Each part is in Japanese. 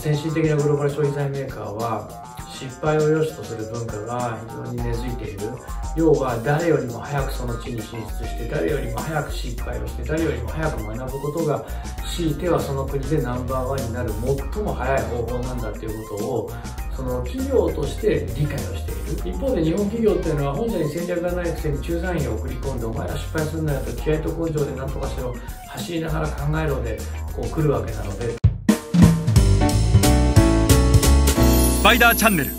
先進的なグローバル消費財メーカーは失敗を良しとする文化が非常に根付いている要は誰よりも早くその地に進出して誰よりも早く失敗をして誰よりも早く学ぶことが強いてはその国でナンバーワンになる最も早い方法なんだということをその企業として理解をしている一方で日本企業っていうのは本社に戦略がないくせに駐在員を送り込んでお前ら失敗するんだよと気合と根性で何とかしろ走りながら考えろでこう来るわけなのでスパイダーチャンネル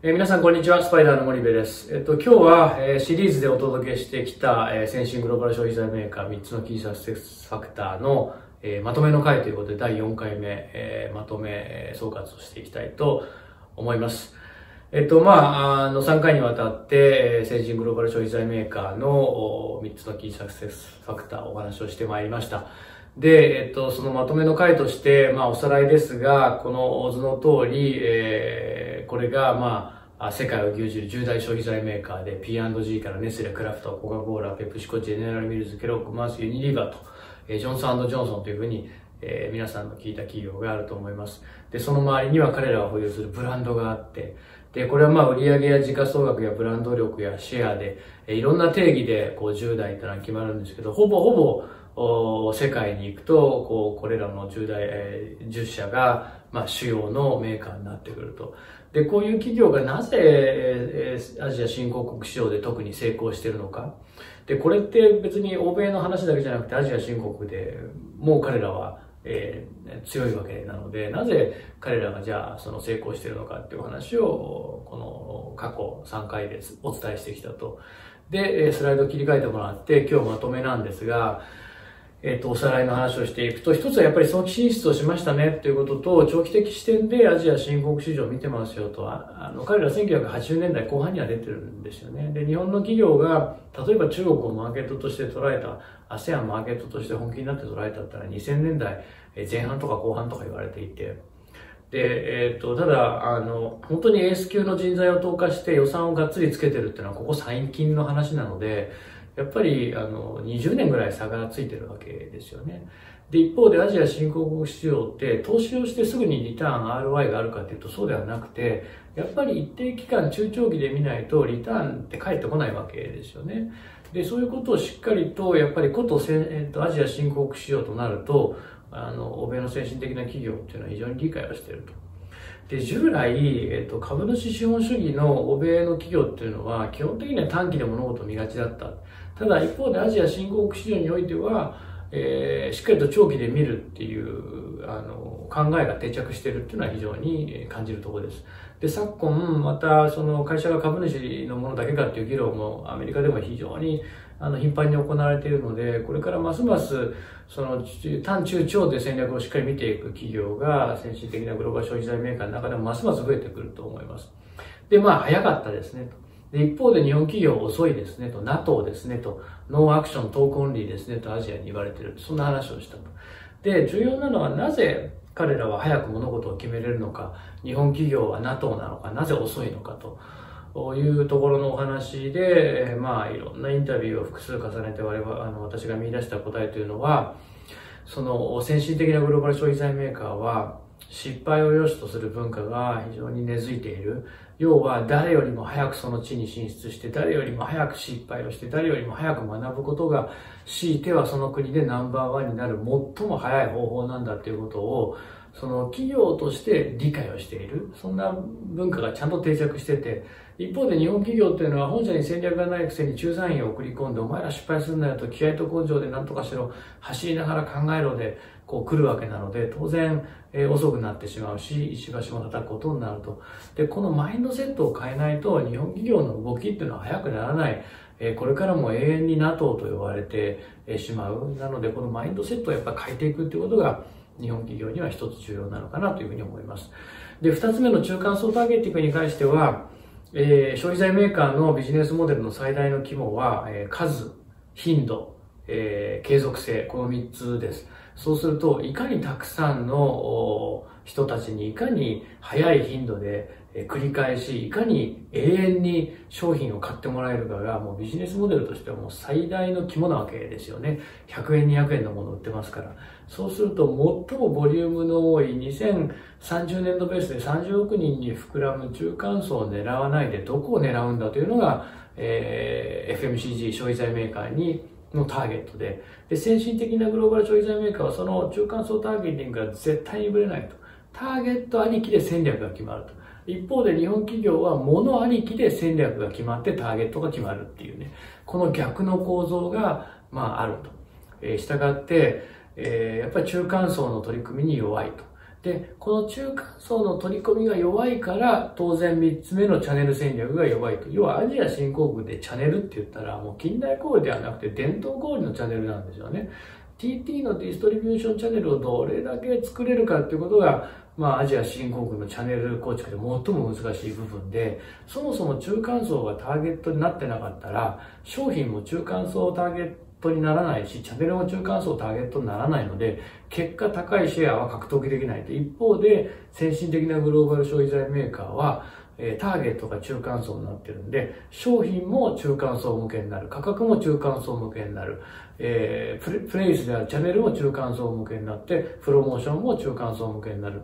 えー、皆さんこんにちは、スパイダーの森部です。えっと、今日は、えー、シリーズでお届けしてきた、えー、先進グローバル消費財メーカー3つのキーサクセスファクターの、えー、まとめの回ということで第4回目、えー、まとめ、えー、総括をしていきたいと思います。えっと、まあ、あの、3回にわたって、えー、先進グローバル消費財メーカーの3つの key success factor をお話をしてまいりました。で、えっと、そのまとめの回として、まあ、おさらいですが、この図の通り、えー、これが、まあ、世界を牛耳る十大消費財メーカーで P&G からネスレ、クラフト、コカ・コーラ、ペプシコ、ジェネラルミルズ、ケロック、マース、ユニリーバと、えー、ジョンソンジョンソンというふうに、えー、皆さんの聞いた企業があると思います。で、その周りには彼らが保有するブランドがあって、で、これはまあ売上や時価総額やブランド力やシェアで、えー、いろんな定義でこう10代ってのは決まるんですけど、ほぼほぼ世界に行くと、こう、これらの10代、えー、10社が、まあ、主要のメーカーになってくると。で、こういう企業がなぜ、えー、アジア新興国市場で特に成功しているのか。で、これって別に欧米の話だけじゃなくて、アジア新興国でもう彼らは、えー、強いわけなので、なぜ彼らがじゃあその成功しているのかっていう話を、この過去3回でお伝えしてきたと。で、スライド切り替えてもらって、今日まとめなんですが、えっ、と、おさらいの話をしていくと、一つはやっぱり早期進出をしましたねっていうことと、長期的視点でアジア新興市場を見てますよと、あの、彼ら1980年代後半には出てるんですよね。で、日本の企業が、例えば中国をマーケットとして捉えた、ASEAN マーケットとして本気になって捉えたったら2000年代前半とか後半とか言われていて、で、えっ、と、ただ、あの、本当にエース級の人材を投下して予算をがっつりつけてるっていうのは、ここ最近の話なので、やっぱりあの20年ぐらい差がついてるわけですよね。で、一方でアジア新興国市場って投資をしてすぐにリターン ROI があるかっていうとそうではなくて、やっぱり一定期間中長期で見ないとリターンって返ってこないわけですよね。で、そういうことをしっかりと、やっぱりことせ、えっと、アジア新興国市場となると、あの、欧米の先進的な企業っていうのは非常に理解をしていると。で、従来、えっと、株主資本主義の欧米の企業っていうのは、基本的には短期で物事を見がちだった。ただ一方でアジア新興国市場においては、えー、しっかりと長期で見るっていうあの考えが定着しているっていうのは非常に感じるところです。で、昨今、またその会社が株主のものだけかっていう議論もアメリカでも非常にあの頻繁に行われているので、これからますますその短中長で戦略をしっかり見ていく企業が先進的なグローバル消費財メーカーの中でもますます増えてくると思います。で、まあ早かったですねと。で一方で日本企業遅いですねと、NATO ですねと、 No Action、Talk Only ですねとアジアに言われてる。そんな話をしたと。で、重要なのはなぜ彼らは早く物事を決めれるのか、日本企業は NATO なのか、なぜ遅いのかと。いうところのお話で、まあ、いろんなインタビューを複数重ねて我々あの私が見出した答えというのは、その先進的なグローバル消費財メーカーは、失敗を良しとする文化が非常に根付いている。要は誰よりも早くその地に進出して、誰よりも早く失敗をして、誰よりも早く学ぶことが、強いてはその国でナンバーワンになる最も早い方法なんだということを、その企業として理解をしている。そんな文化がちゃんと定着してて、一方で日本企業っていうのは本社に戦略がないくせに駐在員を送り込んで、お前ら失敗するんだよと気合と根性で何とかしろ、走りながら考えろで、こう来るわけなので、当然、えー、遅くなってしまうし、石橋も叩くことになると。で、このマインドセットを変えないと、日本企業の動きっていうのは早くならない。えー、これからも永遠に NATO と呼ばれてしまう。なので、このマインドセットをやっぱ変えていくっていうことが、日本企業には一つ重要なのかなというふうに思います。で、二つ目の中間層ターゲティングに関しては、えー、消費財メーカーのビジネスモデルの最大の規模は、えー、数、頻度、えー、継続性、この3つです。そうすると、いかにたくさんの人たちにいかに早い頻度で繰り返し、いかに永遠に商品を買ってもらえるかが、もうビジネスモデルとしてはもう最大の肝なわけですよね。100円、200円のもの売ってますから。そうすると、最もボリュームの多い2030年度ベースで30億人に膨らむ中間層を狙わないで、どこを狙うんだというのが、えー、FMCG 消費財メーカーにのターゲットでで、先進的なグローバル消費財メーカーはその中間層ターゲティングが絶対にぶれないと。ターゲットありきで戦略が決まると。一方で日本企業は物ありきで戦略が決まってターゲットが決まるっていうね、この逆の構造が、まあ、あると。えー、従って、えー、やっぱり中間層の取り組みに弱いと。で、この中間層の取り込みが弱いから、当然3つ目のチャンネル戦略が弱いと。要はアジア新興国でチャンネルって言ったら、もう近代小売ではなくて伝統小売のチャンネルなんですよね。TT のディストリビューションチャンネルをどれだけ作れるかっていうことが、まあ、アジア新興国のチャンネル構築で最も難しい部分で、そもそも中間層がターゲットになってなかったら、商品も中間層をターゲットにならないし、チャンネルも中間層ターゲットにならないので、結果高いシェアは獲得できないと。一方で、先進的なグローバル消費財メーカーは、えターゲットが中間層になってるんで、商品も中間層向けになる、価格も中間層向けになる、えー、プレイスであるチャンネルも中間層向けになって、プロモーションも中間層向けになる。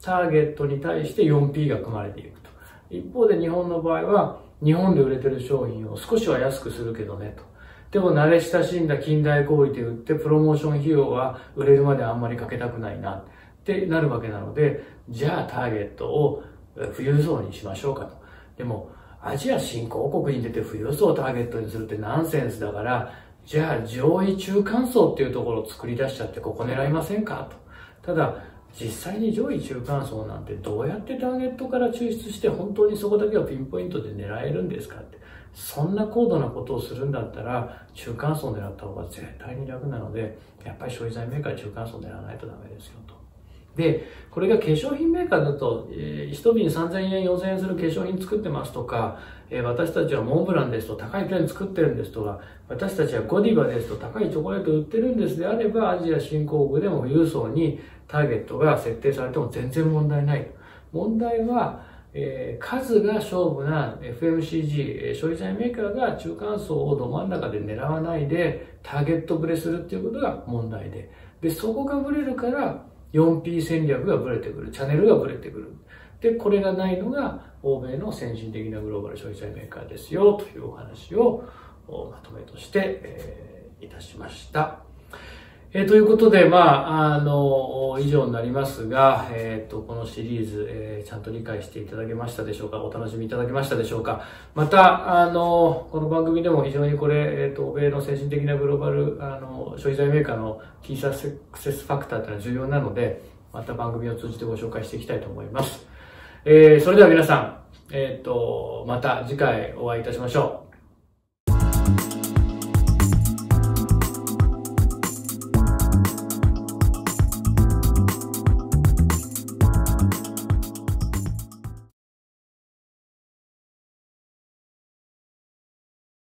ターゲットに対して 4P が組まれていくと。一方で日本の場合は、日本で売れてる商品を少しは安くするけどねと。でも慣れ親しんだ近代小売で売ってプロモーション費用は売れるまであんまりかけたくないなってなるわけなので、じゃあターゲットを富裕層にしましょうかと。でも、アジア新興国に出て富裕層をターゲットにするってナンセンスだから、じゃあ上位中間層っていうところを作り出しちゃってここ狙いませんかと。ただ、実際に上位中間層なんてどうやってターゲットから抽出して本当にそこだけをピンポイントで狙えるんですかって。そんな高度なことをするんだったら中間層を狙った方が絶対に楽なので、やっぱり消費財メーカー中間層を狙わないとダメですよと。で、これが化粧品メーカーだと、えー、1瓶3000円、4000円する化粧品作ってますとか、えー、私たちはモンブランですと高いペン作ってるんですとか、私たちはゴディバですと高いチョコレート売ってるんですであれば、アジア新興国でも富裕層にターゲットが設定されても全然問題ない。問題は、えー、数が勝負な FMCG、消費財メーカーが中間層をど真ん中で狙わないでターゲットブレするっていうことが問題で。で、そこがブレるから 4P 戦略がぶれてくる。チャンネルがぶれてくる。で、これがないのが欧米の先進的なグローバル消費財メーカーですよというお話をまとめとして、えー、いたしました。え、ということで、まあ、あの、以上になりますが、えっ、ー、と、このシリーズ、えー、ちゃんと理解していただけましたでしょうか？お楽しみいただけましたでしょうか？また、あの、この番組でも非常にこれ、えっ、と、欧米の先進的なグローバル、あの、消費財メーカーのキーサクセスファクターというのは重要なので、また番組を通じてご紹介していきたいと思います。えー、それでは皆さん、えっ、と、また次回お会いいたしましょう。